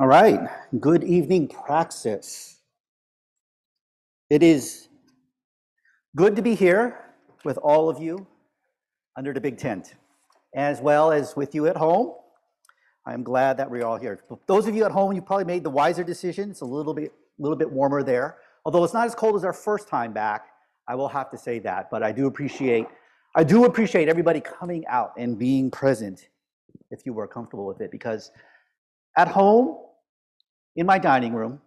All right. Good evening, Praxis. It is good to be here with all of you under the big tent, as well as with you at home. I'm glad that we're all here. Those of you at home, you probably made the wiser decision. It's a little bit, little bit warmer there. Although it's not as cold as our first time back, I will have to say that. But I do appreciate, I do appreciate everybody coming out and being present, if you were comfortable with it, because at home, in my dining room,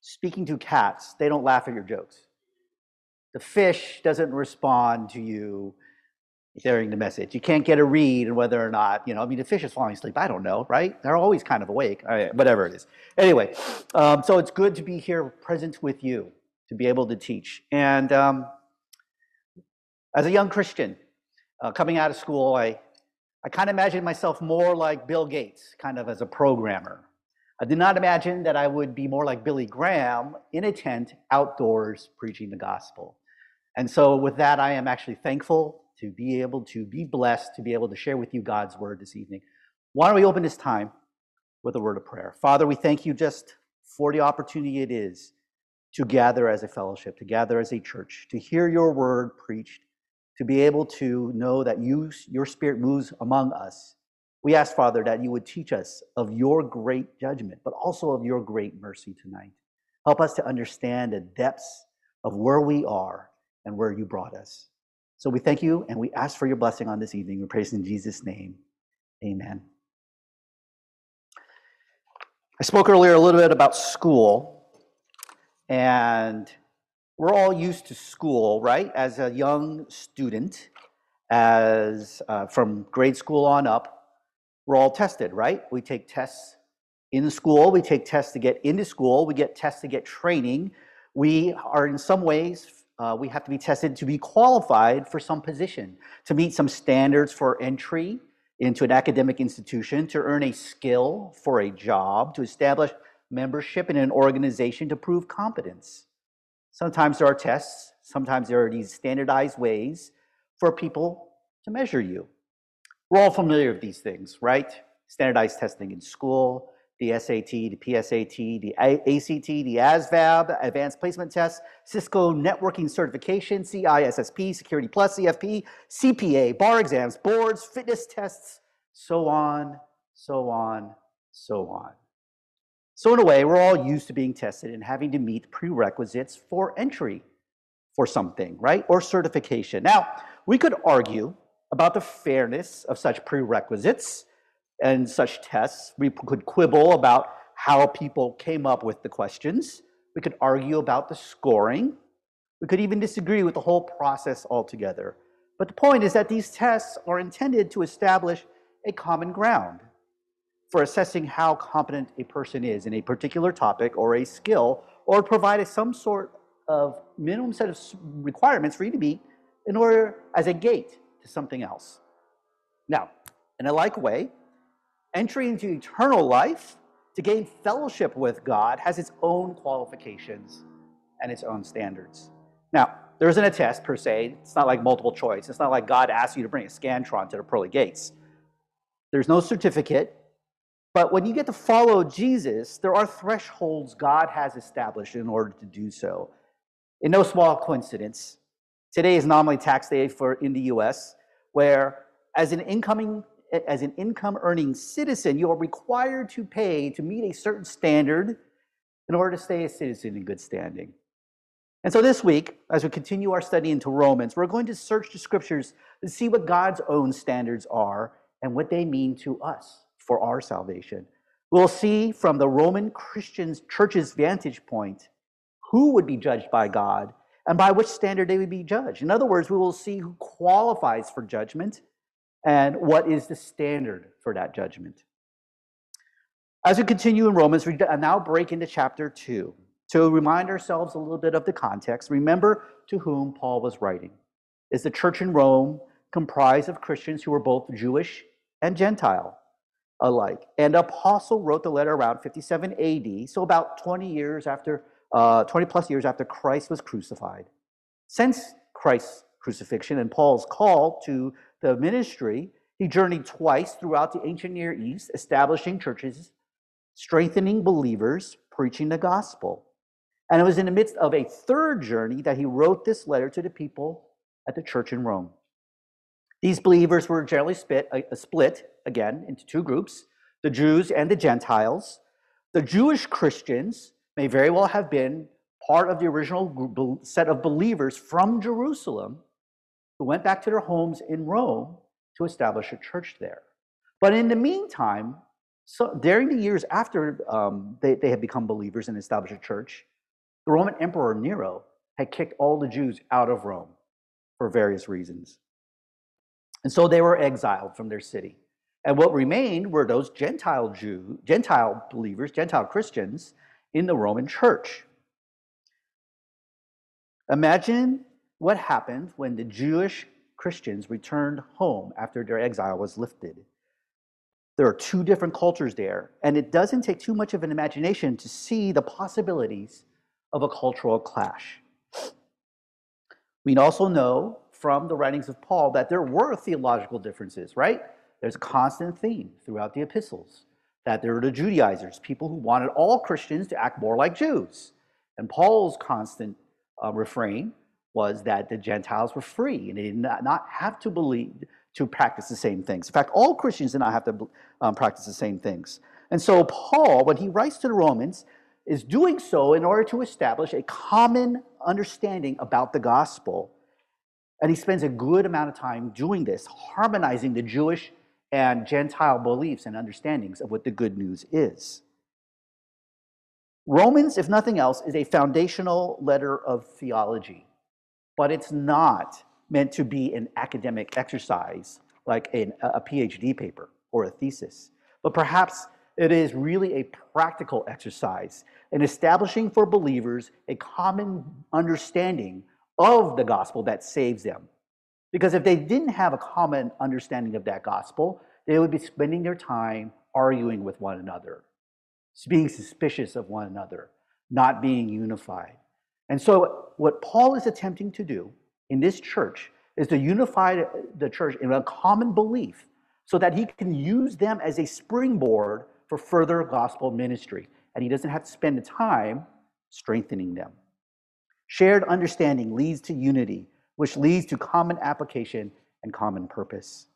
speaking to cats, they don't laugh at your jokes. The fish doesn't respond to you during the message. You can't get a read on whether or not, you know, I mean, the fish is falling asleep. I don't know, right? They're always kind of awake, whatever it is. Anyway, um, so it's good to be here present with you, to be able to teach. And um, as a young Christian uh, coming out of school, I, I kind of imagined myself more like Bill Gates, kind of as a programmer. I did not imagine that I would be more like Billy Graham in a tent outdoors preaching the gospel. And so, with that, I am actually thankful to be able to be blessed to be able to share with you God's word this evening. Why don't we open this time with a word of prayer? Father, we thank you just for the opportunity it is to gather as a fellowship, to gather as a church, to hear your word preached, to be able to know that you, your spirit moves among us we ask, Father, that you would teach us of your great judgment, but also of your great mercy tonight. Help us to understand the depths of where we are and where you brought us. So we thank you and we ask for your blessing on this evening. We praise in Jesus' name. Amen. I spoke earlier a little bit about school, and we're all used to school, right? As a young student, as uh, from grade school on up, we're all tested, right? We take tests in school, we take tests to get into school, we get tests to get training. We are, in some ways, uh, we have to be tested to be qualified for some position, to meet some standards for entry into an academic institution, to earn a skill for a job, to establish membership in an organization to prove competence. Sometimes there are tests, sometimes there are these standardized ways for people to measure you. We're all familiar with these things, right? Standardized testing in school, the SAT, the PSAT, the ACT, the ASVAB, Advanced Placement Test, Cisco Networking Certification, CISSP, Security Plus, CFP, CPA, bar exams, boards, fitness tests, so on, so on, so on. So in a way, we're all used to being tested and having to meet prerequisites for entry for something, right? Or certification. Now, we could argue about the fairness of such prerequisites and such tests. We could quibble about how people came up with the questions. We could argue about the scoring. We could even disagree with the whole process altogether. But the point is that these tests are intended to establish a common ground for assessing how competent a person is in a particular topic or a skill, or provide some sort of minimum set of requirements for you to meet in order as a gate to something else. Now, in a like way, entry into eternal life to gain fellowship with God has its own qualifications and its own standards. Now, there isn't a test per se. It's not like multiple choice. It's not like God asks you to bring a Scantron to the pearly gates. There's no certificate. But when you get to follow Jesus, there are thresholds God has established in order to do so. In no small coincidence, Today is nominally tax day for in the US, where as an incoming as an income earning citizen, you are required to pay to meet a certain standard in order to stay a citizen in good standing. And so this week, as we continue our study into Romans, we're going to search the scriptures to see what God's own standards are and what they mean to us for our salvation. We'll see from the Roman Christians church's vantage point who would be judged by God and by which standard they would be judged. In other words, we will see who qualifies for judgment and what is the standard for that judgment. As we continue in Romans, we uh, now break into chapter 2 to remind ourselves a little bit of the context. Remember to whom Paul was writing. Is the church in Rome comprised of Christians who were both Jewish and Gentile alike? And Apostle wrote the letter around 57 AD, so about 20 years after uh, 20 plus years after Christ was crucified. Since Christ's crucifixion and Paul's call to the ministry, he journeyed twice throughout the ancient Near East, establishing churches strengthening believers, preaching the gospel. And it was in the midst of a third journey that he wrote this letter to the people at the church in Rome. These believers were generally split, uh, split again into two groups the Jews and the Gentiles. The Jewish Christians may very well have been part of the original set of believers from Jerusalem who went back to their homes in Rome to establish a church there. But in the meantime, so during the years after um, they, they had become believers and established a church, the Roman Emperor Nero had kicked all the Jews out of Rome for various reasons. And so they were exiled from their city. And what remained were those Gentile Jew, Gentile believers, Gentile Christians in the Roman church. Imagine what happened when the Jewish Christians returned home after their exile was lifted. There are two different cultures there, and it doesn't take too much of an imagination to see the possibilities of a cultural clash. We also know from the writings of Paul that there were theological differences, right? There's a constant theme throughout the epistles that there were the Judaizers, people who wanted all Christians to act more like Jews. And Paul's constant uh, refrain was that the Gentiles were free and they did not, not have to believe to practice the same things. In fact, all Christians did not have to um, practice the same things. And so Paul, when he writes to the Romans, is doing so in order to establish a common understanding about the gospel. And he spends a good amount of time doing this, harmonizing the Jewish and Gentile beliefs and understandings of what the good news is. Romans, if nothing else, is a foundational letter of theology, but it's not meant to be an academic exercise like an, a PhD paper or a thesis, but perhaps it is really a practical exercise in establishing for believers a common understanding of the gospel that saves them. Because if they didn't have a common understanding of that gospel, they would be spending their time arguing with one another, being suspicious of one another, not being unified. And so, what Paul is attempting to do in this church is to unify the church in a common belief so that he can use them as a springboard for further gospel ministry. And he doesn't have to spend the time strengthening them. Shared understanding leads to unity, which leads to common application and common purpose.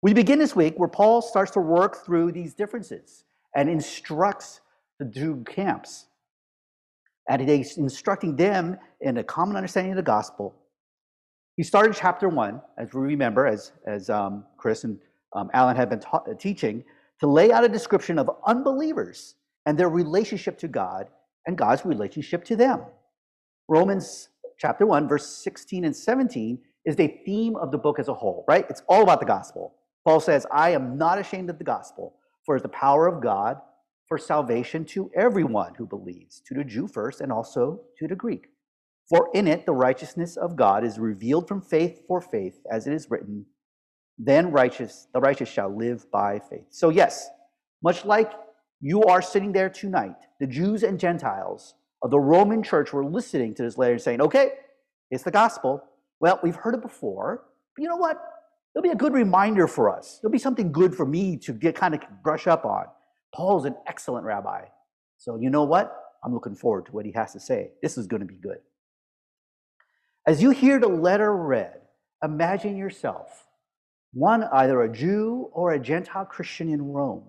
We begin this week where Paul starts to work through these differences and instructs the two camps. And he's instructing them in a common understanding of the gospel. He started chapter one, as we remember, as, as um, Chris and um, Alan had been ta- teaching, to lay out a description of unbelievers and their relationship to God and God's relationship to them. Romans chapter 1, verse 16 and 17 is the theme of the book as a whole, right? It's all about the gospel. Paul says, I am not ashamed of the gospel, for it's the power of God for salvation to everyone who believes, to the Jew first and also to the Greek. For in it the righteousness of God is revealed from faith for faith, as it is written, then righteous, the righteous shall live by faith. So, yes, much like you are sitting there tonight, the Jews and Gentiles of the Roman church were listening to this letter and saying, okay, it's the gospel. Well, we've heard it before, but you know what? It'll be a good reminder for us. It'll be something good for me to get kind of brush up on. Paul's an excellent rabbi. So, you know what? I'm looking forward to what he has to say. This is going to be good. As you hear the letter read, imagine yourself, one either a Jew or a Gentile Christian in Rome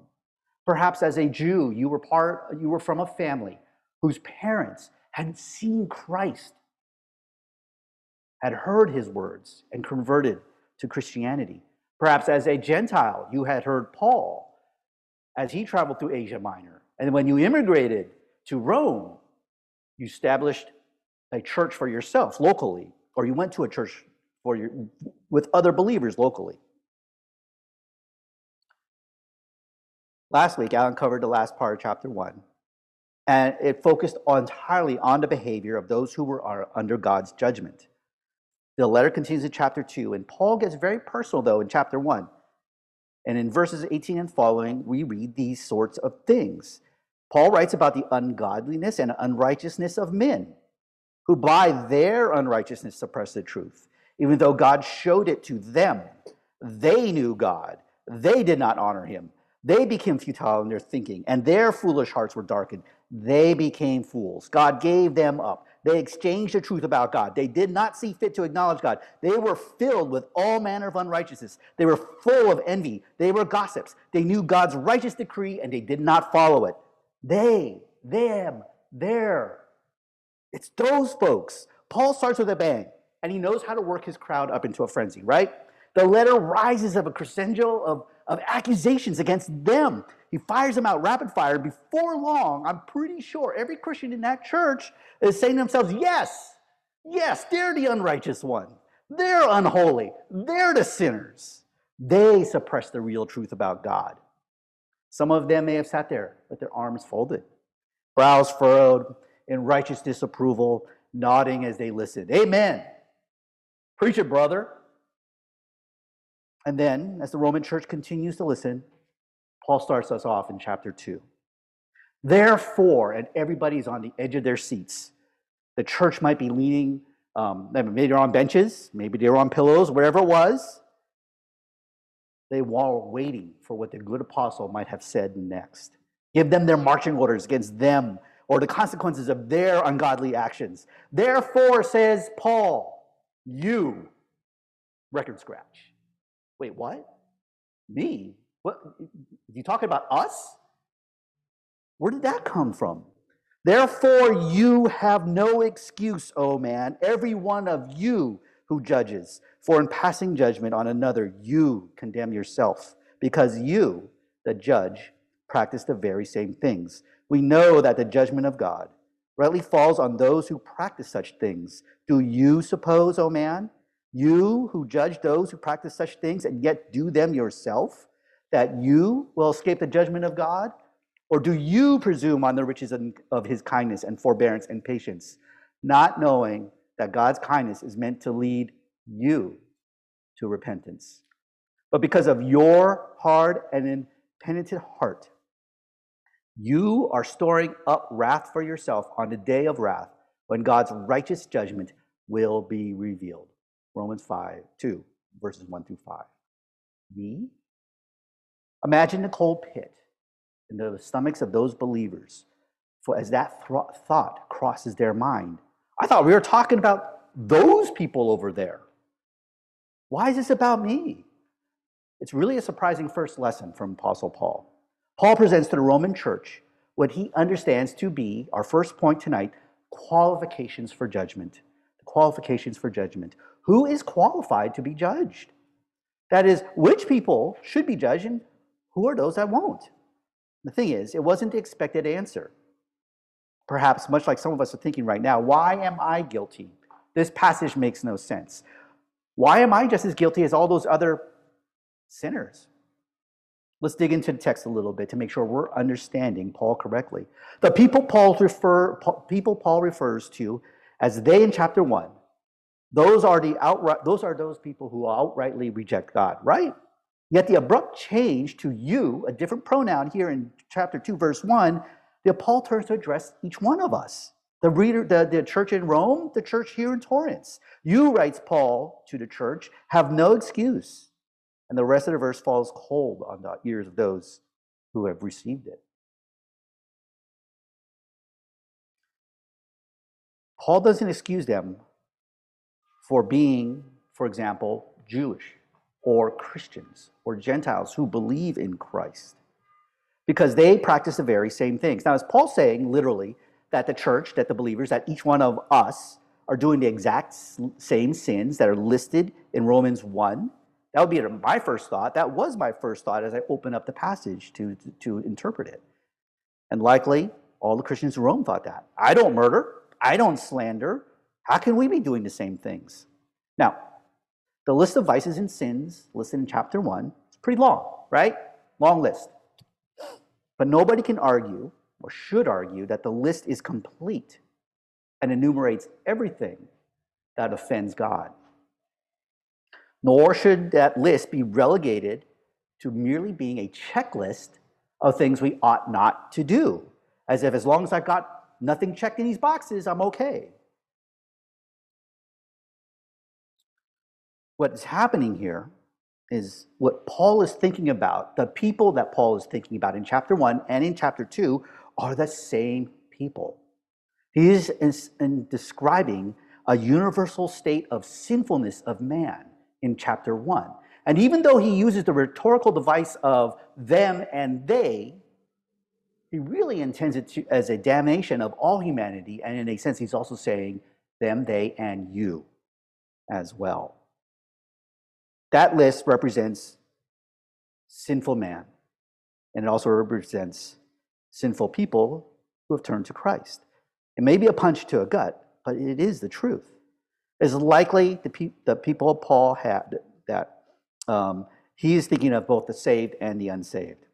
Perhaps as a Jew, you were part, you were from a family whose parents had seen Christ, had heard his words, and converted to Christianity. Perhaps as a Gentile, you had heard Paul as he traveled through Asia Minor. And when you immigrated to Rome, you established a church for yourself locally, or you went to a church for your, with other believers locally. Last week, Alan covered the last part of chapter one, and it focused entirely on the behavior of those who were under God's judgment. The letter continues in chapter two, and Paul gets very personal, though, in chapter one. And in verses 18 and following, we read these sorts of things. Paul writes about the ungodliness and unrighteousness of men who by their unrighteousness suppress the truth, even though God showed it to them. They knew God, they did not honor him They became futile in their thinking, and their foolish hearts were darkened. They became fools. God gave them up. They exchanged the truth about God. They did not see fit to acknowledge God. They were filled with all manner of unrighteousness. They were full of envy. They were gossips. They knew God's righteous decree and they did not follow it. They, them, their. It's those folks. Paul starts with a bang and he knows how to work his crowd up into a frenzy, right? The letter rises of a crescendo of, of accusations against them. He fires them out rapid fire. Before long, I'm pretty sure every Christian in that church is saying to themselves, Yes, yes, they're the unrighteous one. They're unholy. They're the sinners. They suppress the real truth about God. Some of them may have sat there with their arms folded, brows furrowed in righteous disapproval, nodding as they listened. Amen. Preach it, brother. And then, as the Roman church continues to listen, Paul starts us off in chapter 2. Therefore, and everybody's on the edge of their seats. The church might be leaning, um, maybe they're on benches, maybe they're on pillows, wherever it was. They were waiting for what the good apostle might have said next. Give them their marching orders against them or the consequences of their ungodly actions. Therefore, says Paul, you, record scratch. Wait, what? Me? What? You talking about us? Where did that come from? Therefore, you have no excuse, O man, every one of you who judges. For in passing judgment on another, you condemn yourself, because you, the judge, practice the very same things. We know that the judgment of God rightly falls on those who practice such things. Do you suppose, O man, you who judge those who practice such things and yet do them yourself, that you will escape the judgment of God? Or do you presume on the riches of his kindness and forbearance and patience, not knowing that God's kindness is meant to lead you to repentance? But because of your hard and impenitent heart, you are storing up wrath for yourself on the day of wrath when God's righteous judgment will be revealed. Romans 5, 2, verses 1 through 5. Me? Imagine the cold pit in the stomachs of those believers for as that th- thought crosses their mind. I thought we were talking about those people over there. Why is this about me? It's really a surprising first lesson from Apostle Paul. Paul presents to the Roman church what he understands to be, our first point tonight, qualifications for judgment. The qualifications for judgment. Who is qualified to be judged? That is, which people should be judged and who are those that won't? The thing is, it wasn't the expected answer. Perhaps, much like some of us are thinking right now, why am I guilty? This passage makes no sense. Why am I just as guilty as all those other sinners? Let's dig into the text a little bit to make sure we're understanding Paul correctly. The people Paul refer people Paul refers to as they in chapter 1. Those are the outright those are those people who outrightly reject God, right? Yet the abrupt change to you, a different pronoun here in chapter 2 verse 1, the Paul turns to address each one of us. The reader, the, the church in Rome, the church here in Torrance. You, writes Paul to the church, have no excuse and the rest of the verse falls cold on the ears of those who have received it. Paul doesn't excuse them for being, for example, Jewish or Christians or Gentiles who believe in Christ because they practice the very same things. Now, is Paul saying literally that the church, that the believers, that each one of us are doing the exact same sins that are listed in Romans 1? That would be my first thought. That was my first thought as I opened up the passage to, to, to interpret it. And likely, all the Christians in Rome thought that. I don't murder. I don't slander. How can we be doing the same things? Now, the list of vices and sins listed in chapter 1 is pretty long, right? Long list. But nobody can argue, or should argue, that the list is complete and enumerates everything that offends God nor should that list be relegated to merely being a checklist of things we ought not to do, as if as long as I've got nothing checked in these boxes, I'm okay. What's happening here is what Paul is thinking about, the people that Paul is thinking about in chapter 1 and in chapter 2 are the same people. He is in, in describing a universal state of sinfulness of man in chapter 1. And even though he uses the rhetorical device of them and they, he really intends it to, as a damnation of all humanity. And in a sense, he's also saying them, they, and you as well. That list represents sinful man, and it also represents sinful people who have turned to Christ. It may be a punch to a gut, but it is the truth. It's likely the, pe- the people Paul had that um, he is thinking of both the saved and the unsaved.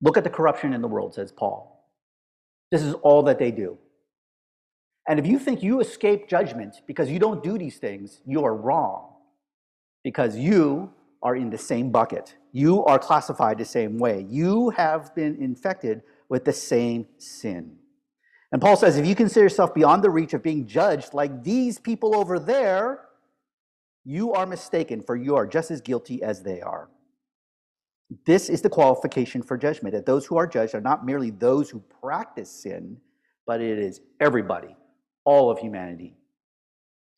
Look at the corruption in the world, says Paul. This is all that they do. And if you think you escape judgment because you don't do these things, you are wrong. Because you are in the same bucket. You are classified the same way. You have been infected with the same sin. And Paul says if you consider yourself beyond the reach of being judged like these people over there, you are mistaken, for you are just as guilty as they are. This is the qualification for judgment that those who are judged are not merely those who practice sin, but it is everybody all of humanity.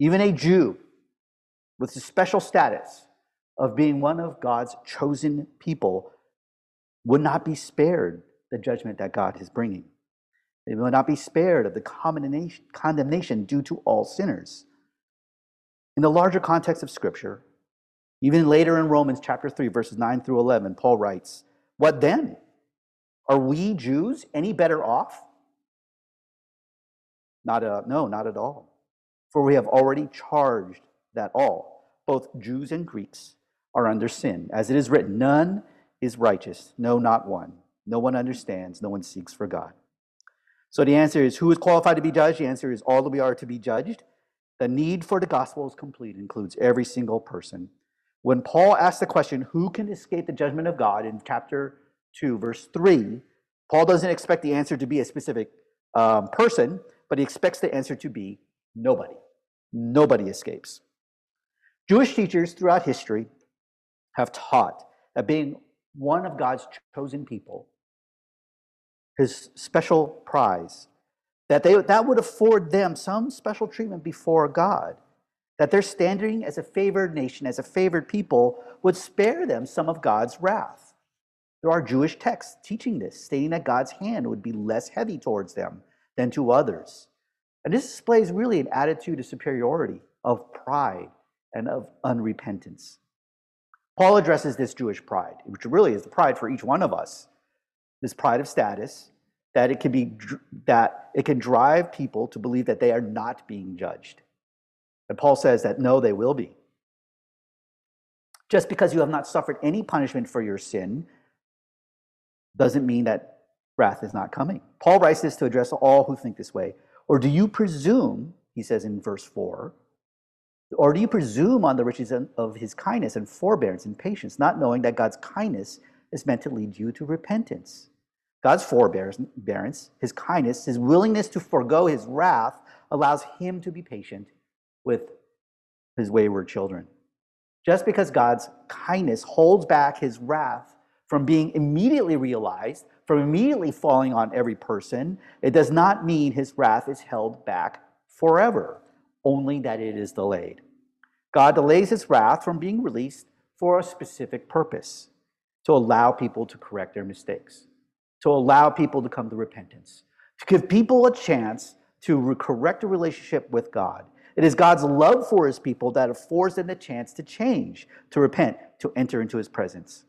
Even a Jew with the special status of being one of God's chosen people would not be spared the judgment that God is bringing. They will not be spared of the condemnation due to all sinners. In the larger context of Scripture, even later in Romans chapter 3, verses 9 through 11, Paul writes, What then? Are we Jews any better off? Not a, no, not at all. For we have already charged that all, both Jews and Greeks, are under sin. As it is written, none is righteous, no, not one. No one understands, no one seeks for God. So the answer is who is qualified to be judged? The answer is all that we are to be judged. The need for the gospel is complete, includes every single person. When Paul asks the question, who can escape the judgment of God in chapter 2, verse 3, Paul doesn't expect the answer to be a specific um, person, but he expects the answer to be nobody. Nobody escapes. Jewish teachers throughout history have taught that being one of God's chosen people, his special prize, that they, that would afford them some special treatment before God, that their standing as a favored nation, as a favored people, would spare them some of God's wrath. There are Jewish texts teaching this, stating that God's hand would be less heavy towards them than to others. And this displays really an attitude of superiority, of pride, and of unrepentance. Paul addresses this Jewish pride, which really is the pride for each one of us, this pride of status, that it can be that it can drive people to believe that they are not being judged. And Paul says that no, they will be. Just because you have not suffered any punishment for your sin doesn't mean that wrath is not coming. Paul writes this to address all who think this way. Or do you presume, he says in verse 4, or do you presume on the riches of his kindness and forbearance and patience, not knowing that God's kindness is meant to lead you to repentance? God's forbearance, his kindness, his willingness to forego his wrath allows him to be patient with his wayward children. Just because God's kindness holds back his wrath from being immediately realized, from immediately falling on every person, it does not mean his wrath is held back forever, only that it is delayed. God delays his wrath from being released for a specific purpose to allow people to correct their mistakes, to allow people to come to repentance, to give people a chance to correct a relationship with God. It is God's love for his people that affords them the chance to change, to repent, to enter into his presence.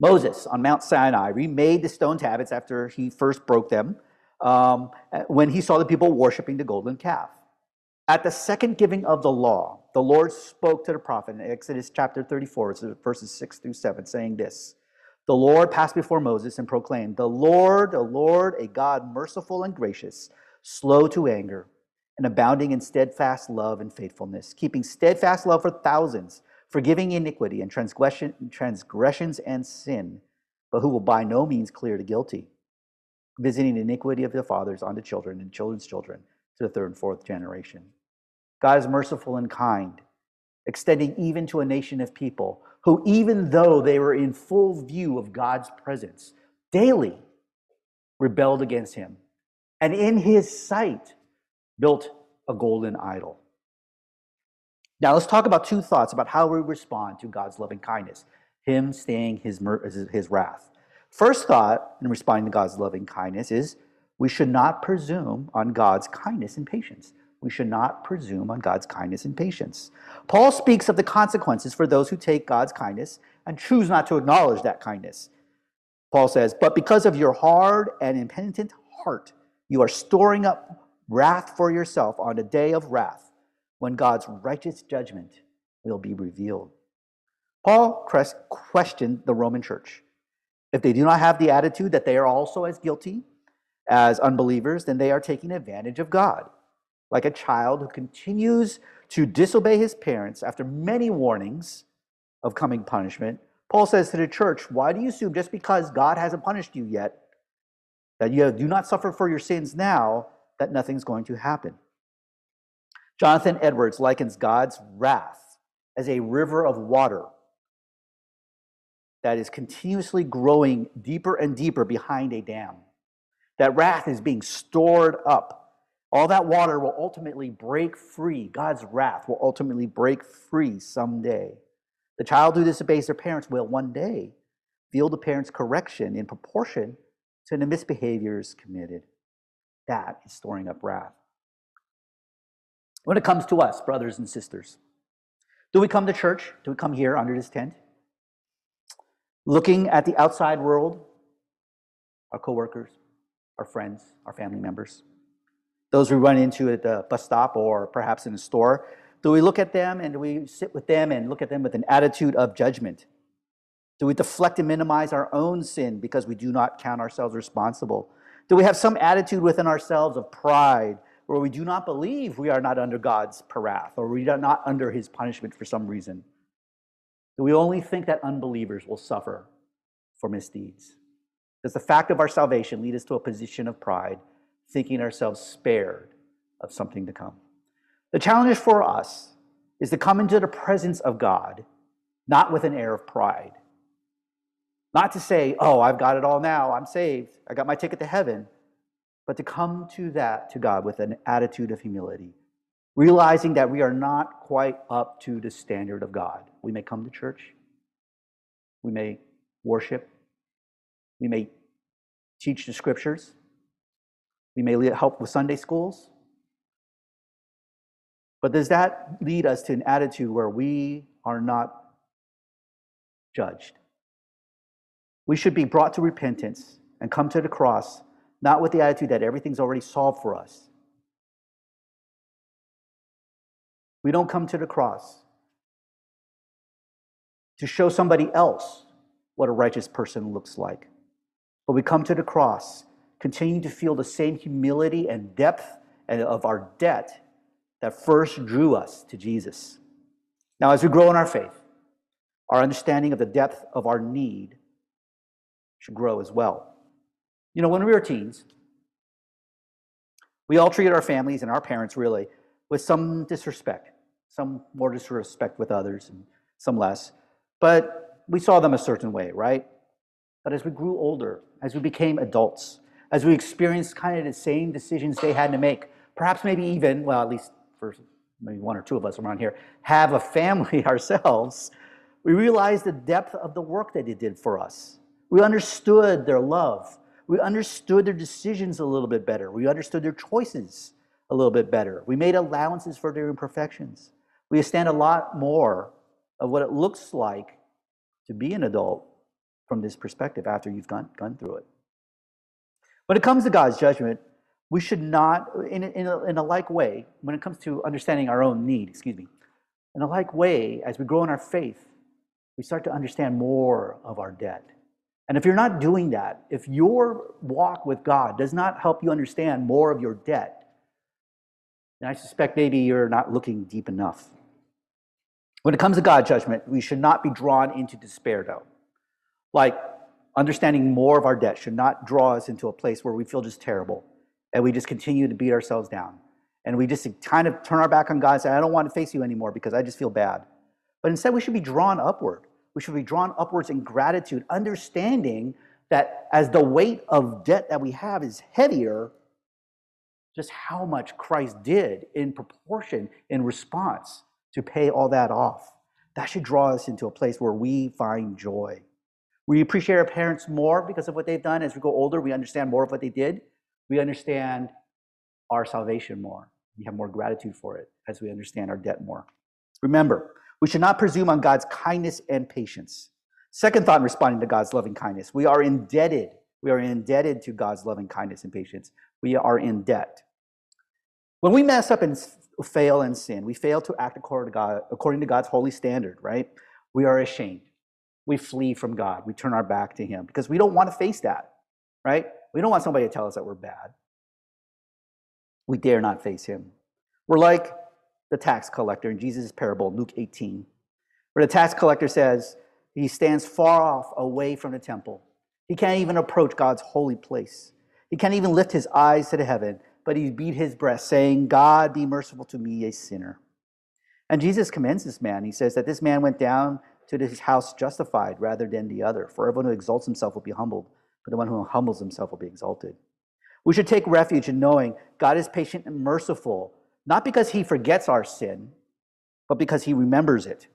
Moses on Mount Sinai remade the stone tablets after he first broke them um, when he saw the people worshiping the golden calf. At the second giving of the law, the Lord spoke to the prophet in Exodus chapter 34, verses 6 through 7, saying this The Lord passed before Moses and proclaimed, The Lord, the Lord, a God merciful and gracious, slow to anger, and abounding in steadfast love and faithfulness, keeping steadfast love for thousands forgiving iniquity and transgression, transgressions and sin, but who will by no means clear the guilty, visiting iniquity of the fathers on the children and children's children to the third and fourth generation. God is merciful and kind, extending even to a nation of people who, even though they were in full view of God's presence, daily rebelled against him, and in his sight built a golden idol. Now, let's talk about two thoughts about how we respond to God's loving kindness, him staying his, his wrath. First thought in responding to God's loving kindness is we should not presume on God's kindness and patience. We should not presume on God's kindness and patience. Paul speaks of the consequences for those who take God's kindness and choose not to acknowledge that kindness. Paul says, But because of your hard and impenitent heart, you are storing up wrath for yourself on a day of wrath when God's righteous judgment will be revealed. Paul questioned the Roman church. If they do not have the attitude that they are also as guilty as unbelievers, then they are taking advantage of God. Like a child who continues to disobey his parents after many warnings of coming punishment, Paul says to the church, Why do you assume just because God hasn't punished you yet, that you do not suffer for your sins now, that nothing's going to happen? Jonathan Edwards likens God's wrath as a river of water that is continuously growing deeper and deeper behind a dam. That wrath is being stored up. All that water will ultimately break free. God's wrath will ultimately break free someday. The child who disobeys their parents will one day feel the parents' correction in proportion to the misbehaviors committed. That is storing up wrath. When it comes to us, brothers and sisters, do we come to church? Do we come here under this tent? Looking at the outside world, our coworkers, our friends, our family members, those we run into at the bus stop or perhaps in the store, do we look at them and do we sit with them and look at them with an attitude of judgment? Do we deflect and minimize our own sin because we do not count ourselves responsible? Do we have some attitude within ourselves of pride where we do not believe we are not under God's wrath or we are not under his punishment for some reason? Do we only think that unbelievers will suffer for misdeeds? Does the fact of our salvation lead us to a position of pride, thinking ourselves spared of something to come? The challenge for us is to come into the presence of God, not with an air of pride. Not to say, oh, I've got it all now, I'm saved, I got my ticket to heaven, but to come to that, to God, with an attitude of humility, realizing that we are not quite up to the standard of God. We may come to church, we may worship, we may teach the scriptures, we may help with Sunday schools, but does that lead us to an attitude where we are not judged? We should be brought to repentance and come to the cross, not with the attitude that everything's already solved for us. We don't come to the cross to show somebody else what a righteous person looks like. But we come to the cross, continuing to feel the same humility and depth of our debt that first drew us to Jesus. Now, as we grow in our faith, our understanding of the depth of our need should grow as well. You know, when we were teens, we all treated our families and our parents really with some disrespect, some more disrespect with others and some less. But we saw them a certain way, right? But as we grew older, as we became adults, as we experienced kind of the same decisions they had to make, perhaps maybe even, well, at least for maybe one or two of us around here, have a family ourselves, we realized the depth of the work that they did for us. We understood their love. We understood their decisions a little bit better. We understood their choices a little bit better. We made allowances for their imperfections. We understand a lot more of what it looks like to be an adult from this perspective after you've gone, gone through it. When it comes to God's judgment, we should not, in, in, a, in a like way, when it comes to understanding our own need, excuse me, in a like way, as we grow in our faith, we start to understand more of our debt. And if you're not doing that, if your walk with God does not help you understand more of your debt, then I suspect maybe you're not looking deep enough. When it comes to God judgment, we should not be drawn into despair, though. Like understanding more of our debt should not draw us into a place where we feel just terrible and we just continue to beat ourselves down And we just kind of turn our back on God and say, I don't want to face you anymore because I just feel bad. But instead, we should be drawn upward. We should be drawn upwards in gratitude, understanding that as the weight of debt that we have is heavier, just how much Christ did in proportion, in response to pay all that off. That should draw us into a place where we find joy. We appreciate our parents more because of what they've done. As we go older, we understand more of what they did. We understand our salvation more. We have more gratitude for it as we understand our debt more. Remember, we should not presume on God's kindness and patience. Second thought in responding to God's loving kindness we are indebted. We are indebted to God's loving kindness and patience. We are in debt. When we mess up and fail and sin, we fail to act according to, God, according to God's holy standard, right? We are ashamed we flee from God. We turn our back to Him because we don't want to face that, right? We don't want somebody to tell us that we're bad. We dare not face Him. We're like the tax collector in Jesus' parable, Luke 18, where the tax collector says he stands far off away from the temple. He can't even approach God's holy place. He can't even lift his eyes to the heaven, but he beat his breast, saying, God, be merciful to me, a sinner. And Jesus commends this man. He says that this man went down to his house justified rather than the other. For everyone who exalts himself will be humbled, but the one who humbles himself will be exalted. We should take refuge in knowing God is patient and merciful, not because he forgets our sin, but because he remembers it.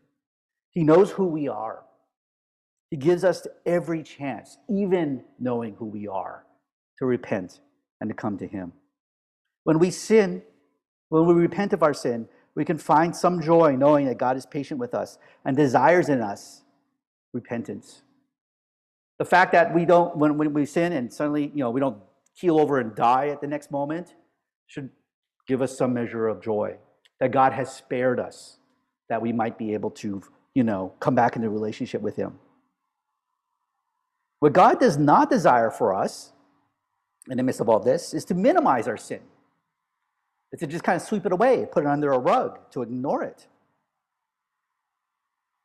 He knows who we are. He gives us every chance, even knowing who we are, to repent and to come to him. When we sin, when we repent of our sin, we can find some joy knowing that God is patient with us and desires in us repentance. The fact that we don't, when, when we sin and suddenly, you know, we don't keel over and die at the next moment should give us some measure of joy that God has spared us, that we might be able to, you know, come back into relationship with Him. What God does not desire for us in the midst of all this is to minimize our sin. It's to just kind of sweep it away, put it under a rug, to ignore it.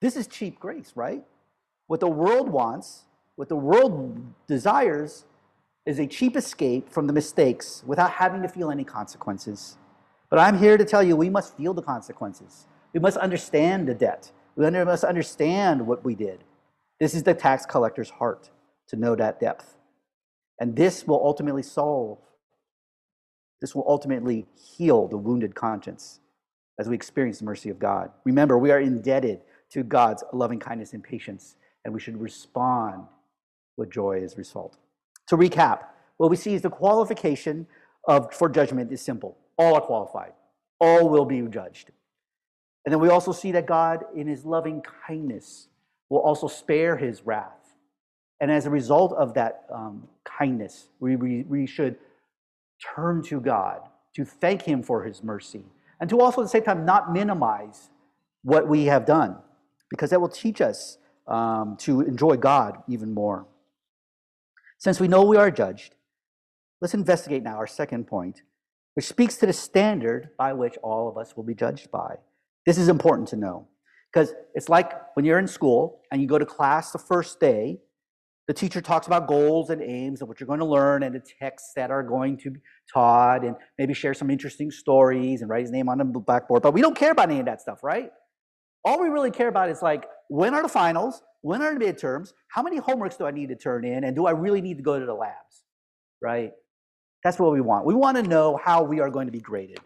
This is cheap grace, right? What the world wants, what the world desires, is a cheap escape from the mistakes without having to feel any consequences. But I'm here to tell you we must feel the consequences. We must understand the debt. We must understand what we did. This is the tax collector's heart to know that depth. And this will ultimately solve this will ultimately heal the wounded conscience as we experience the mercy of God. Remember, we are indebted to God's loving kindness and patience, and we should respond with joy as result. To recap, what we see is the qualification of, for judgment is simple. All are qualified. All will be judged. And then we also see that God, in his loving kindness, will also spare his wrath. And as a result of that um, kindness, we, we, we should turn to God, to thank Him for His mercy, and to also at the same time not minimize what we have done, because that will teach us um, to enjoy God even more. Since we know we are judged, let's investigate now our second point, which speaks to the standard by which all of us will be judged by. This is important to know because it's like when you're in school and you go to class the first day the teacher talks about goals and aims and what you're going to learn and the texts that are going to be taught and maybe share some interesting stories and write his name on the blackboard. But we don't care about any of that stuff, right? All we really care about is like, when are the finals? When are the midterms? How many homeworks do I need to turn in? And do I really need to go to the labs? Right? That's what we want. We want to know how we are going to be graded.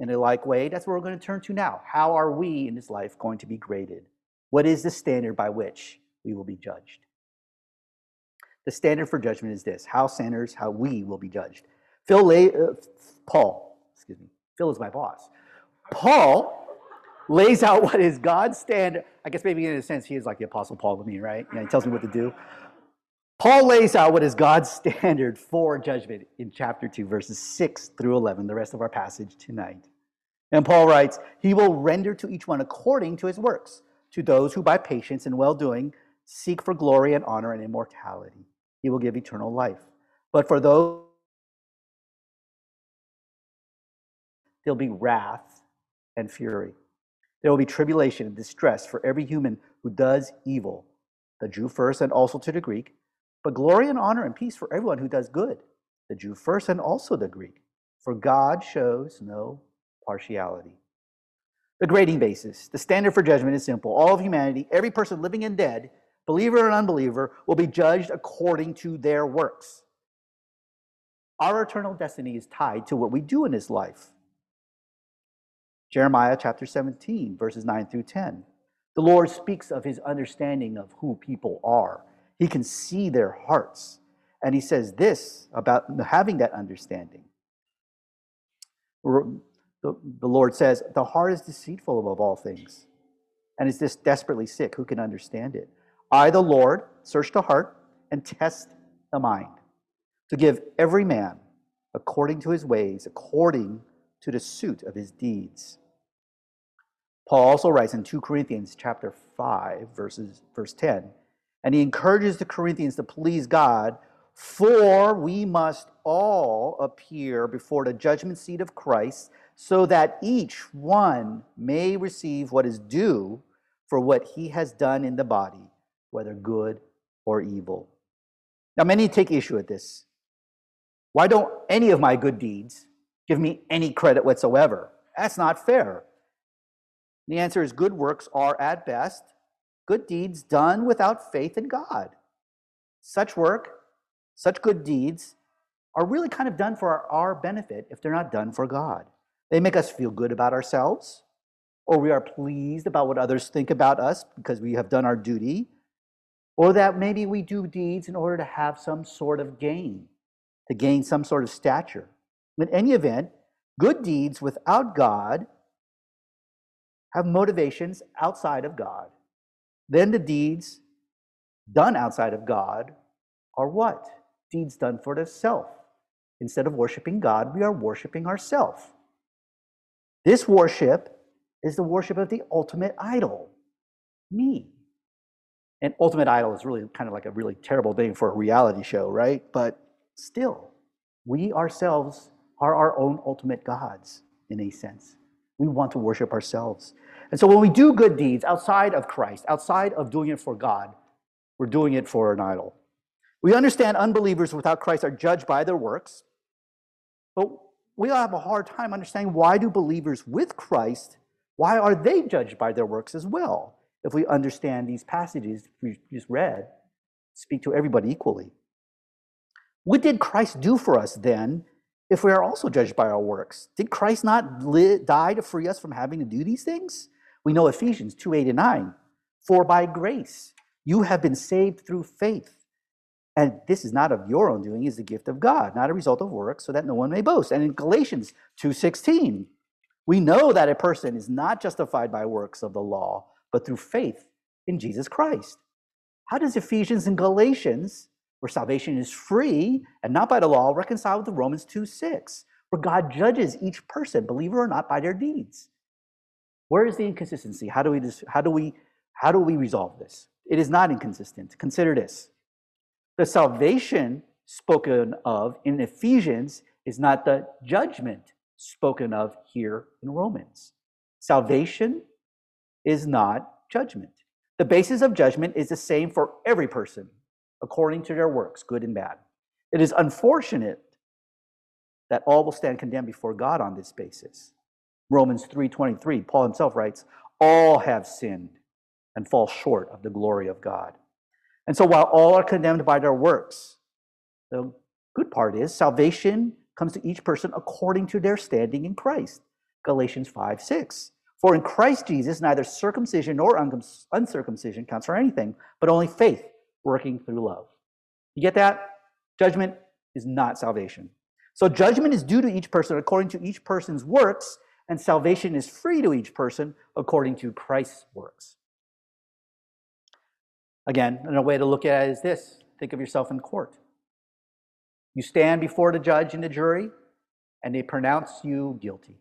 In a like way, that's what we're going to turn to now. How are we in this life going to be graded? What is the standard by which we will be judged? The standard for judgment is this how sinners, how we will be judged. Phil uh, Paul, excuse me, Phil is my boss. Paul lays out what is God's standard. I guess maybe in a sense he is like the Apostle Paul to me, right? he tells me what to do. Paul lays out what is God's standard for judgment in chapter 2, verses 6 through 11, the rest of our passage tonight. And Paul writes, He will render to each one according to his works, to those who by patience and well doing seek for glory and honor and immortality he will give eternal life. But for those, there'll be wrath and fury. There will be tribulation and distress for every human who does evil, the Jew first and also to the Greek, but glory and honor and peace for everyone who does good, the Jew first and also the Greek. for God shows no partiality. The grading basis, the standard for judgment is simple. All of humanity, every person living and dead, believer and unbeliever, will be judged according to their works. Our eternal destiny is tied to what we do in this life. Jeremiah chapter 17, verses 9 through 10. The Lord speaks of his understanding of who people are. He can see their hearts. And he says this about having that understanding. The, Lord says, The heart is deceitful above all things and is this desperately sick. Who can understand it? I, the Lord, search the heart and test the mind to give every man according to his ways, according to the suit of his deeds. Paul also writes in 2 Corinthians chapter 5 verses verse 10 and he encourages the Corinthians to please God for we must all appear before the judgment seat of Christ so that each one may receive what is due for what he has done in the body whether good or evil. Now many take issue with this. Why don't any of my good deeds give me any credit whatsoever? That's not fair. The answer is good works are, at best, good deeds done without faith in God. Such work, such good deeds, are really kind of done for our, our, benefit if they're not done for God. They make us feel good about ourselves, or we are pleased about what others think about us because we have done our duty, or that maybe we do deeds in order to have some sort of gain to gain some sort of stature. In any event, good deeds without God have motivations outside of God. Then the deeds done outside of God are what? Deeds done for the self. Instead of worshiping God, we are worshiping ourselves. This worship is the worship of the ultimate idol, me. And ultimate idol is really kind of like a really terrible name for a reality show, right? But still, we ourselves are our own ultimate gods in a sense. We want to worship ourselves. And so when we do good deeds outside of Christ, outside of doing it for God, we're doing it for an idol. We understand unbelievers without Christ are judged by their works, but we all have a hard time understanding why do believers with Christ, why are they judged by their works as well? If we understand these passages we just read, speak to everybody equally. What did Christ do for us then if we are also judged by our works? Did Christ not die to free us from having to do these things? We know Ephesians 2 8 and 9. For by grace you have been saved through faith. And this is not of your own doing, is the gift of God, not a result of works, so that no one may boast. And in Galatians 2:16, we know that a person is not justified by works of the law, but through faith in Jesus Christ. How does Ephesians and Galatians where salvation is free and not by the law, reconciled with the Romans 2 6, where God judges each person, believer or not, by their deeds. Where is the inconsistency? How do we how do we how do we resolve this? It is not inconsistent. Consider this. The salvation spoken of in Ephesians is not the judgment spoken of here in Romans. Salvation is not judgment. The basis of judgment is the same for every person, according to their works, good and bad. It is unfortunate that all will stand condemned before God on this basis. Romans 3:23, Paul himself writes, "All have sinned and fall short of the glory of God." And so while all are condemned by their works, the good part is salvation comes to each person according to their standing in Christ. Galatians 5 6. For in Christ Jesus, neither circumcision nor uncircumcision counts for anything, but only faith working through love. You get that? Judgment is not salvation. So judgment is due to each person according to each person's works, and salvation is free to each person according to Christ's works. Again, another way to look at it is this think of yourself in court. You stand before the judge and the jury, and they pronounce you guilty.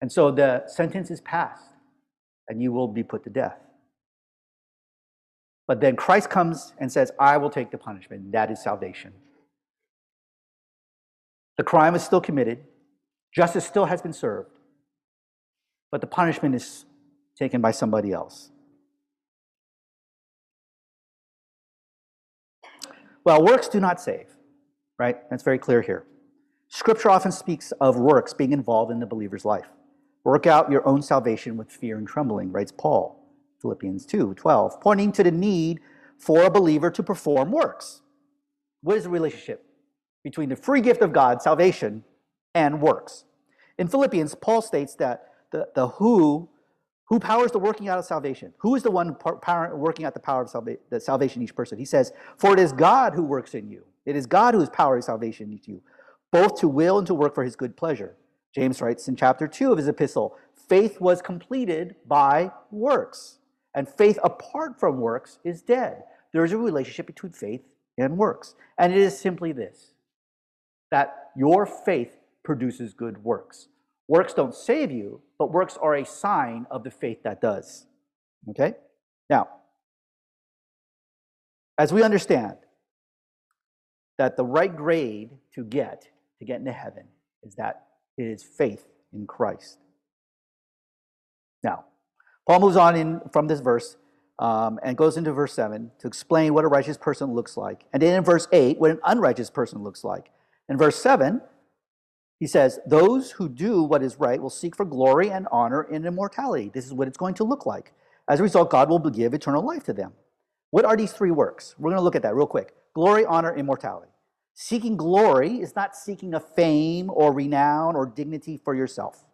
And so the sentence is passed, and you will be put to death. But then Christ comes and says, I will take the punishment. That is salvation. The crime is still committed, justice still has been served, but the punishment is taken by somebody else. Well, works do not save, right? That's very clear here. Scripture often speaks of works being involved in the believer's life. Work out your own salvation with fear and trembling, writes Paul, Philippians 2 12, pointing to the need for a believer to perform works. What is the relationship between the free gift of God, salvation, and works? In Philippians, Paul states that the, the who, who powers the working out of salvation? Who is the one power, working out the power of salva- the salvation in each person? He says, For it is God who works in you. It is God who is powering salvation in you, both to will and to work for his good pleasure. James writes in chapter 2 of his epistle faith was completed by works, and faith apart from works is dead. There is a relationship between faith and works, and it is simply this that your faith produces good works. Works don't save you, but works are a sign of the faith that does. Okay? Now, as we understand that the right grade to get to get into heaven is that it is faith in Christ. Now, Paul moves on in from this verse um, and goes into verse 7 to explain what a righteous person looks like. And then in verse 8, what an unrighteous person looks like. In verse 7, he says, Those who do what is right will seek for glory and honor and immortality. This is what it's going to look like. As a result, God will give eternal life to them. What are these three works? We're going to look at that real quick glory, honor, immortality. Seeking glory is not seeking a fame or renown or dignity for yourself.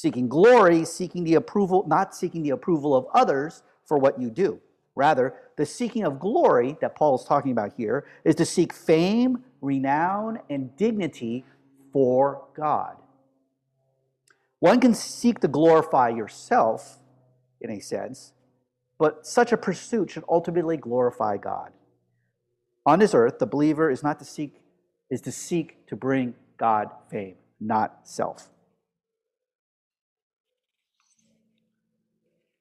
Seeking glory, seeking the approval, not seeking the approval of others for what you do. Rather, the seeking of glory that Paul is talking about here is to seek fame, renown, and dignity for God. One can seek to glorify yourself, in a sense, but such a pursuit should ultimately glorify God. On this earth, the believer is not to seek, is to seek to bring God fame, not self.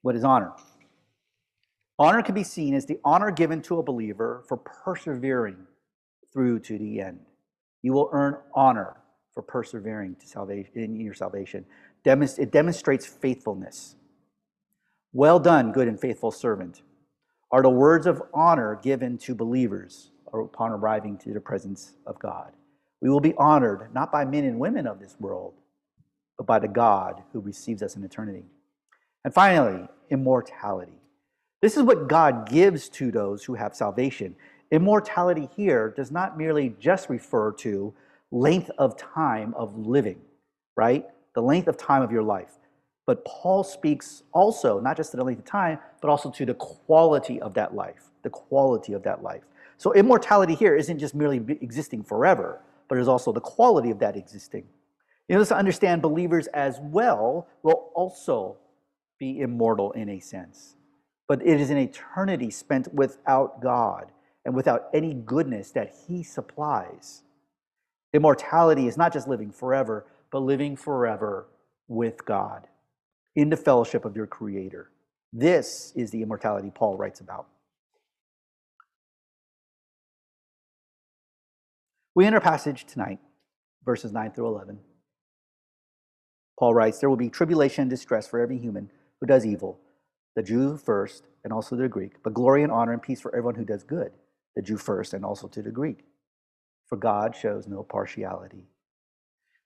What is honor? Honor can be seen as the honor given to a believer for persevering through to the end. You will earn honor for persevering to salvation in your salvation. It demonstrates faithfulness. Well done, good and faithful servant are the words of honor given to believers upon arriving to the presence of God. We will be honored not by men and women of this world, but by the God who receives us in eternity. And finally, immortality. This is what God gives to those who have salvation. Immortality here does not merely just refer to length of time of living, right? The length of time of your life. But Paul speaks also, not just to the length of time, but also to the quality of that life, the quality of that life. So immortality here isn't just merely existing forever, but is also the quality of that existing. You know, to understand believers as well will also be immortal in a sense. But it is an eternity spent without God and without any goodness that He supplies. Immortality is not just living forever, but living forever with God in the fellowship of your Creator. This is the immortality Paul writes about. We enter passage tonight, verses 9 through 11. Paul writes, There will be tribulation and distress for every human who does evil, the Jew first and also the Greek, but glory and honor and peace for everyone who does good, the Jew first and also to the Greek. For God shows no partiality.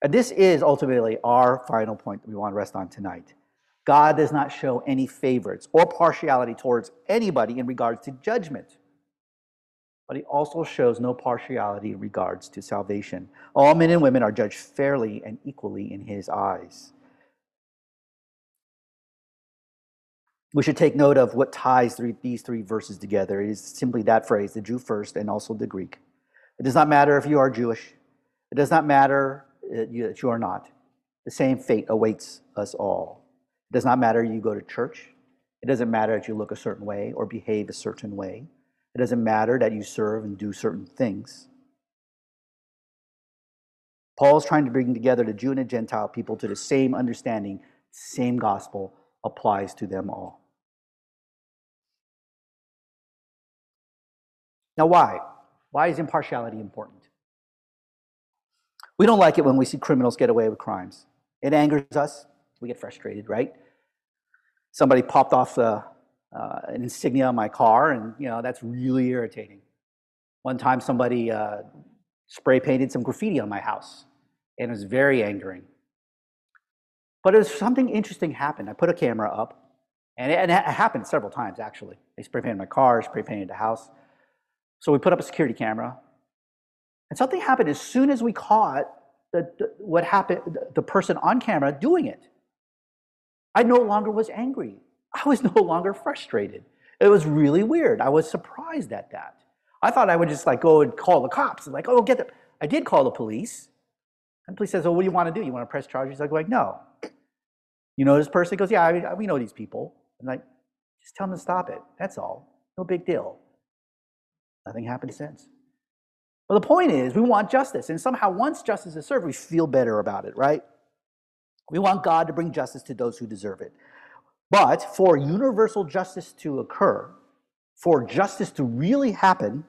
And this is ultimately our final point that we want to rest on tonight. God does not show any favorites or partiality towards anybody in regards to judgment. But he also shows no partiality in regards to salvation. All men and women are judged fairly and equally in his eyes. We should take note of what ties these three verses together. It is simply that phrase, the Jew first and also the Greek. It does not matter if you are Jewish, it does not matter uh, that you are not. The same fate awaits us all. It does not matter you go to church. It doesn't matter that you look a certain way or behave a certain way. It doesn't matter that you serve and do certain things. Paul's trying to bring together the Jew and the Gentile people to the same understanding, same gospel applies to them all. Now, why? Why is impartiality important? We don't like it when we see criminals get away with crimes. It angers us. We get frustrated, right? somebody popped off the, uh, an insignia on my car, and you know that's really irritating. One time, somebody uh, spray painted some graffiti on my house. and it was very angering. But it was something interesting happened. I put a camera up, and it, and it happened several times actually. They spray painted my car, spray painted the house. So we put up a security camera, and something happened as soon as we caught the, the, what happened, the, the person on camera doing it. I no longer was angry. I was no longer frustrated. It was really weird. I was surprised at that. I thought I would just like go and call the cops and like, oh, get them. I did call the police. And the police says, oh, what do you want to do? You want to press charges? I go like, no. You know this person? He goes, yeah, I mean, we know these people. I'm like, just tell them to stop it. That's all. No big deal. Nothing happened since. Well, the point is, we want justice. And somehow, once justice is served, we feel better about it, right? We want God to bring justice to those who deserve it. But for universal justice to occur, for justice to really happen,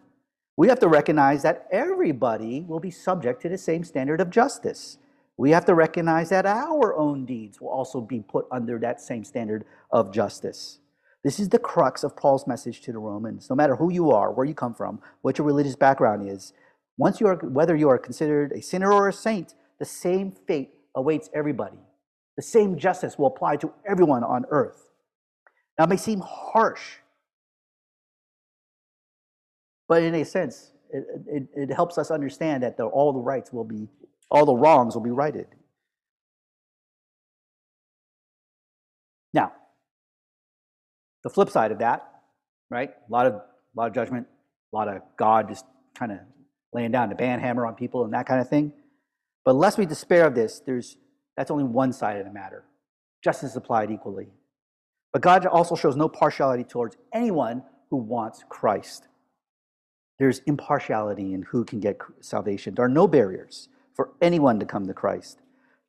we have to recognize that everybody will be subject to the same standard of justice. We have to recognize that our own deeds will also be put under that same standard of justice. This is the crux of Paul's message to the Romans. No matter who you are, where you come from, what your religious background is, once you are, whether you are considered a sinner or a saint, the same fate awaits everybody. The same justice will apply to everyone on earth. Now, it may seem harsh, but in a sense, it, it, it helps us understand that the, all the rights will be, all the wrongs will be righted. Now, the flip side of that, right? A lot of, a lot of judgment, a lot of God just kind of laying down the banhammer on people and that kind of thing. But lest we despair of this, there's that's only one side of the matter. Justice is applied equally. But God also shows no partiality towards anyone who wants Christ. There's impartiality in who can get salvation. There are no barriers for anyone to come to Christ.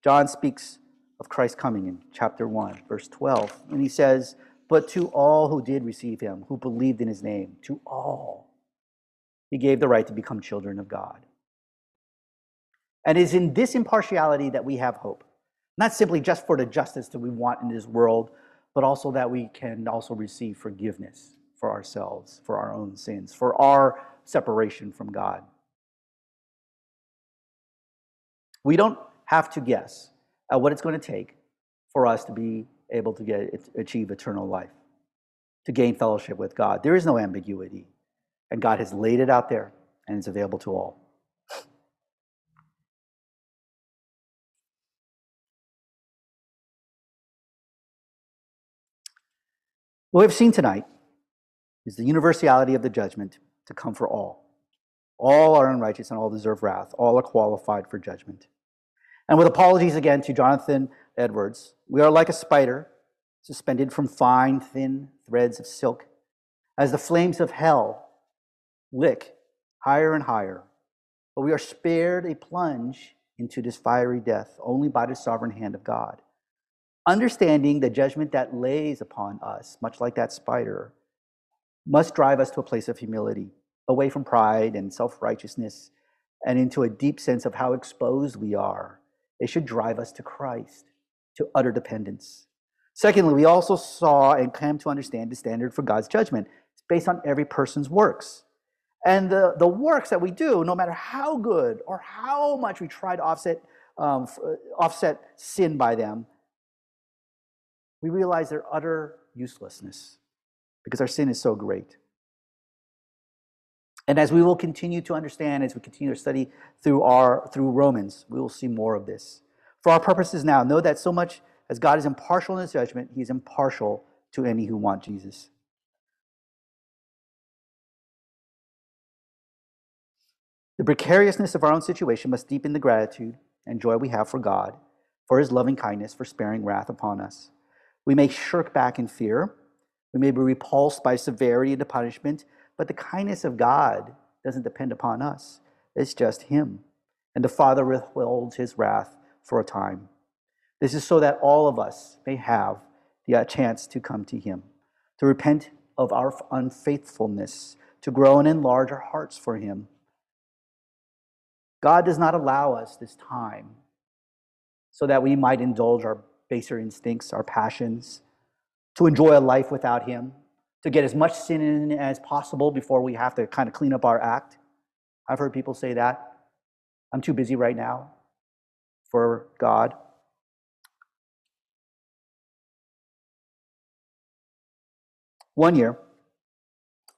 John speaks of Christ coming in chapter 1, verse 12, and he says, But to all who did receive him, who believed in his name, to all, he gave the right to become children of God. And it is in this impartiality that we have hope. Not simply just for the justice that we want in this world, but also that we can also receive forgiveness for ourselves, for our own sins, for our separation from God. We don't have to guess at what it's going to take for us to be able to get achieve eternal life, to gain fellowship with God. There is no ambiguity, and God has laid it out there, and it's available to all. What we've seen tonight is the universality of the judgment to come for all. All are unrighteous and all deserve wrath. All are qualified for judgment. And with apologies again to Jonathan Edwards, we are like a spider suspended from fine, thin threads of silk as the flames of hell lick higher and higher. But we are spared a plunge into this fiery death only by the sovereign hand of God understanding the judgment that lays upon us, much like that spider, must drive us to a place of humility, away from pride and self righteousness, and into a deep sense of how exposed we are. It should drive us to Christ, to utter dependence. Secondly, we also saw and came to understand the standard for God's judgment. It's based on every person's works. And the, the works that we do, no matter how good or how much we try to offset, um, offset sin by them, we realize their utter uselessness because our sin is so great. And as we will continue to understand, as we continue to study through, our, through Romans, we will see more of this. For our purposes now, know that so much as God is impartial in his judgment, he is impartial to any who want Jesus. The precariousness of our own situation must deepen the gratitude and joy we have for God, for his loving kindness, for sparing wrath upon us. We may shirk back in fear. We may be repulsed by severity and punishment, but the kindness of God doesn't depend upon us. It's just Him. And the Father withholds His wrath for a time. This is so that all of us may have the uh, chance to come to Him, to repent of our unfaithfulness, to grow and enlarge our hearts for Him. God does not allow us this time so that we might indulge our baser instincts, our passions, to enjoy a life without Him, to get as much sin in as possible before we have to kind of clean up our act. I've heard people say that. I'm too busy right now. For God. One year,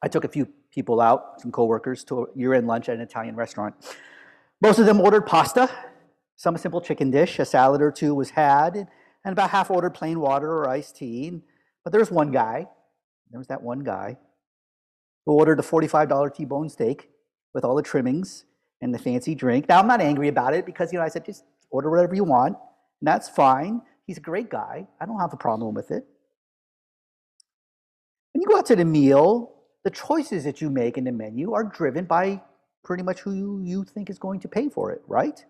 I took a few people out, some coworkers, to a year-end lunch at an Italian restaurant. Most of them ordered pasta, some simple chicken dish, a salad or two was had, and about half ordered plain water or iced tea. But there was one guy, there was that one guy, who ordered a $45 T-bone steak with all the trimmings and the fancy drink. Now, I'm not angry about it because, you know, I said, just order whatever you want, and that's fine. He's a great guy. I don't have a problem with it. When you go out to the meal, the choices that you make in the menu are driven by pretty much who you, think is going to pay for it, right?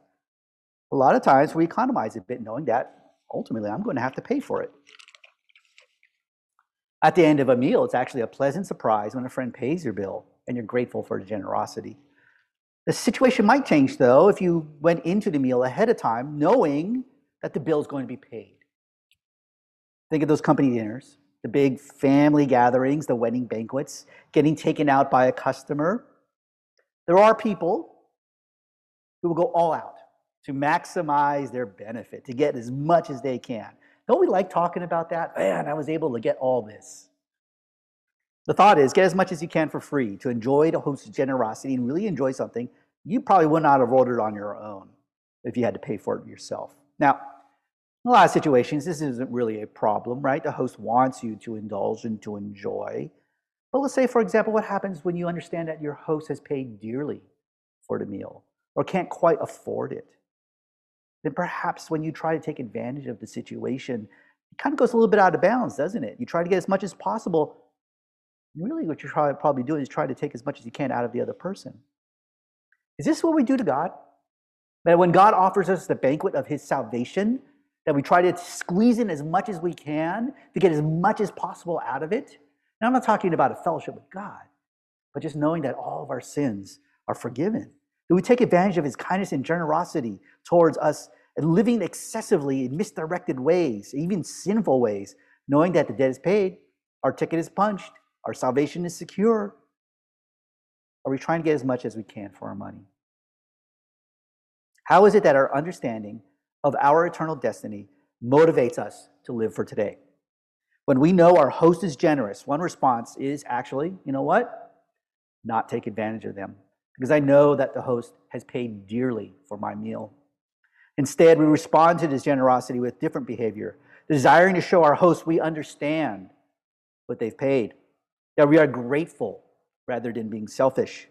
A lot of times we economize a bit knowing that ultimately I'm going to have to pay for it. At the end of a meal, it's actually a pleasant surprise when a friend pays your bill and you're grateful for the generosity. The situation might change though if you went into the meal ahead of time knowing that the bill is going to be paid. Think of those company dinners the big family gatherings, the wedding banquets, getting taken out by a customer. There are people who will go all out to maximize their benefit, to get as much as they can. Don't we like talking about that? Man, I was able to get all this. The thought is get as much as you can for free to enjoy the host's generosity and really enjoy something you probably would not have ordered on your own if you had to pay for it yourself. Now, in a lot of situations, this isn't really a problem, right? The host wants you to indulge and to enjoy. But let's say, for example, what happens when you understand that your host has paid dearly for the meal or can't quite afford it? Then perhaps when you try to take advantage of the situation, it kind of goes a little bit out of bounds, doesn't it? You try to get as much as possible. Really, what you're probably doing is trying to take as much as you can out of the other person. Is this what we do to God? That when God offers us the banquet of his salvation, that we try to squeeze in as much as we can to get as much as possible out of it. Now, I'm not talking about a fellowship with God, but just knowing that all of our sins are forgiven. Do we take advantage of his kindness and generosity towards us and living excessively in misdirected ways, even sinful ways, knowing that the debt is paid, our ticket is punched, our salvation is secure? Are we trying to get as much as we can for our money? How is it that our understanding of our eternal destiny motivates us to live for today. When we know our host is generous, one response is actually, you know what? Not take advantage of them because I know that the host has paid dearly for my meal. Instead, we respond to this generosity with different behavior, desiring to show our host we understand what they've paid, that we are grateful rather than being selfish.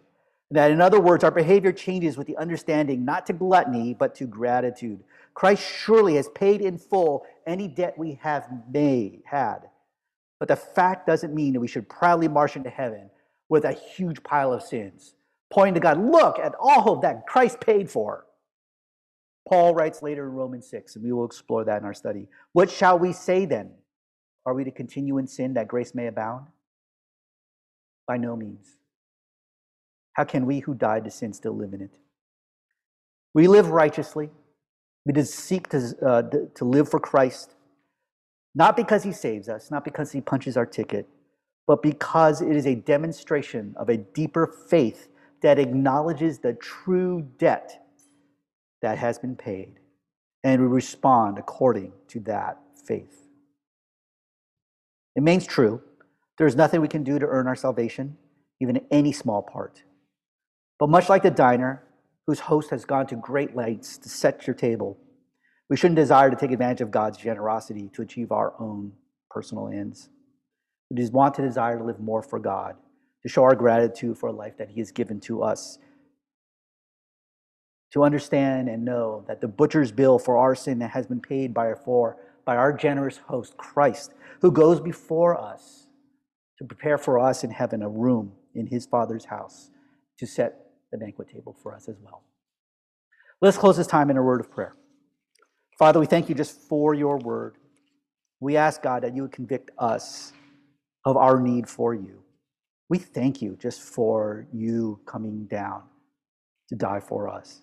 That, in other words, our behavior changes with the understanding not to gluttony, but to gratitude. Christ surely has paid in full any debt we have made, had. But the fact doesn't mean that we should proudly march into heaven with a huge pile of sins, pointing to God, look at all of that Christ paid for. Paul writes later in Romans 6, and we will explore that in our study. What shall we say then? Are we to continue in sin that grace may abound? By no means. How can we who died to sin still live in it? We live righteously. We seek to, uh, to live for Christ, not because he saves us, not because he punches our ticket, but because it is a demonstration of a deeper faith that acknowledges the true debt that has been paid. And we respond according to that faith. It remains true. There is nothing we can do to earn our salvation, even any small part. But much like the diner, whose host has gone to great lengths to set your table, we shouldn't desire to take advantage of God's generosity to achieve our own personal ends. We just want to desire to live more for God, to show our gratitude for a life that He has given to us, to understand and know that the butcher's bill for our sin has been paid by our, for, by our generous host, Christ, who goes before us to prepare for us in heaven a room in His Father's house to set the banquet table for us as well. Let's close this time in a word of prayer. Father, we thank you just for your word. We ask, God, that you would convict us of our need for you. We thank you just for you coming down to die for us,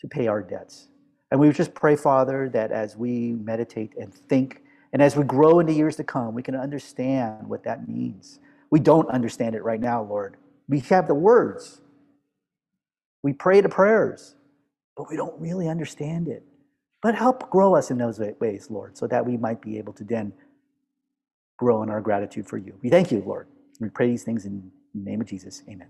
to pay our debts. And we just pray, Father, that as we meditate and think, and as we grow in the years to come, we can understand what that means. We don't understand it right now, Lord. We have the words, we pray the prayers, but we don't really understand it. But help grow us in those ways, Lord, so that we might be able to then grow in our gratitude for you. We thank you, Lord. We pray these things in the name of Jesus. Amen.